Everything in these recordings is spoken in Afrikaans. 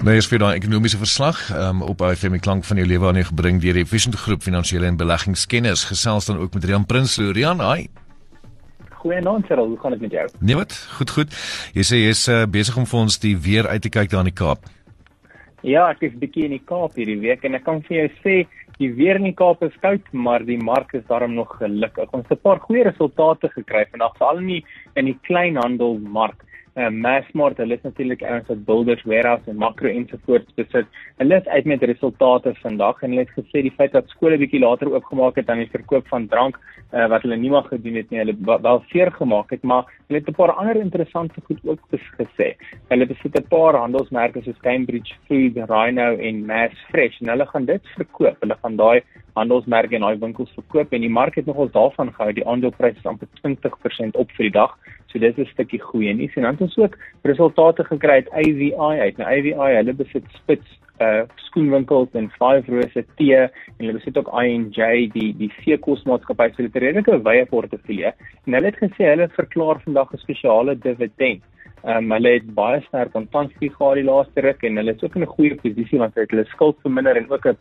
Nou is vir daai ekonomiese verslag um, op FM klank van jou lewe aan jou gebring deur die Efficient Groep Finansiële en Beleggingskennis gesels dan ook met Rian Prins. Rian, hi. Goeienaand, Cyril. Hoe gaan dit met jou? Nee wat? Goed, goed. Jy sê jy's uh, besig om vir ons die weer uit te kyk daar in die Kaap. Ja, ek is bietjie in die Kaap hierdie week en ek kan vir jou sê die weer in die Kaap is koud, maar die mark is daarom nog gelukkig. Ons het 'n paar goeie resultate gekry vandag, veral in die in die kleinhandelmark uh, Massmart, hulle is natuurlik ouens wat Builders Warehouse en Makro ensovoorts besit. Hulle het uit met resultate vandag en hulle het gesê die feit dat skole bietjie later oopgemaak het aan die verkoop van drank uh, wat hulle nie mag gedoen het nie, hulle wel seer gemaak het, maar hulle het 'n paar ander interessante goed ook gesê. Hulle besit 'n paar handelsmerke soos Cambridge Food, Rhino en Mass Fresh en hulle gaan dit verkoop. Hulle gaan daai handelsmerke en daai winkels verkoop en die mark het nogals daarvan gehou. Die aandelepryse is amper 20% op vir die dag. So dis 'n stukkie goeie nuus en dan het ons ook resultate gekry uit AVI uit. Nou AVI, hulle besit spits uh skoenwinkels en Five Rose tee en hulle besit ook INJ die die seekosmaatskappy se literêre wye portefeulje en hulle het gesê hulle verklaar vandag 'n spesiale dividend. Um, hulle het baie sterk kontantvloei gehad die laaste ruk en hulle is ook in 'n goeie posisie want hulle het hulle skuld verminder en ook 'n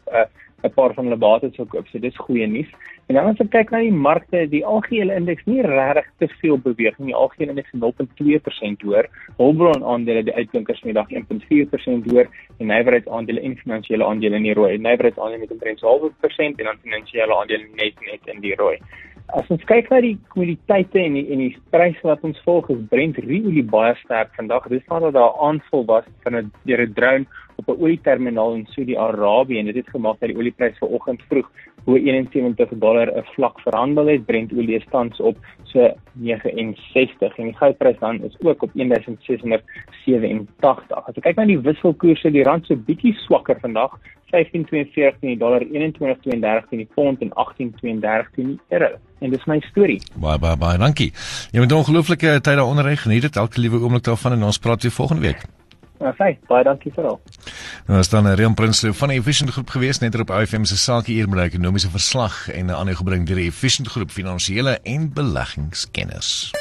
'n paar van hulle bates gekoop. So dis goeie nuus. En dan as ons kyk na die markte, die algehele indeks nie regtig te veel beweeg nie. Die algehele indeks is 0.2% hoër. Hulbron aandele die uitblinkers vandag 1.4% hoër en nywerheid aandele en finansiële aandele in die rooi. Nywerheid aandele met omtrent 0.5% en dan finansiële aandele net net in die rooi. As ons kyk na die kommoditeite en die en die pryse wat ons volg, is Brent olie baie sterk vandag. Dis nadat daar 'n aanval was van 'n deur 'n drone op 'n olieterminaal in Saudi-Arabië en dit het gemaak dat die oliepryse vanoggend vroeg bo 71 dollar 'n vlak verhandel het. Brent olie is tans op so 69 en die goudprys dan is ook op 1687. As jy kyk na die wisselkoerse, die rand so bietjie swakker vandag, 15.42 in die dollar, 21.32 in die pond en 18.32 in die euro. En dis my storie. Baie baie baie dankie. Jy moet 'n ongelooflike tyd daar onderry geniet dit elke liewe oomblik daarvan en ons praat weer volgende week. Ja, fyn. Baie dankie vir al. Nou is dan 'n Rian Prinsloo van die Efficient Groep gewees net op IFM se sake hier met 'n ekonomiese verslag en 'n ander gebring deur die Efficient Groep finansiële en beleggingskennis.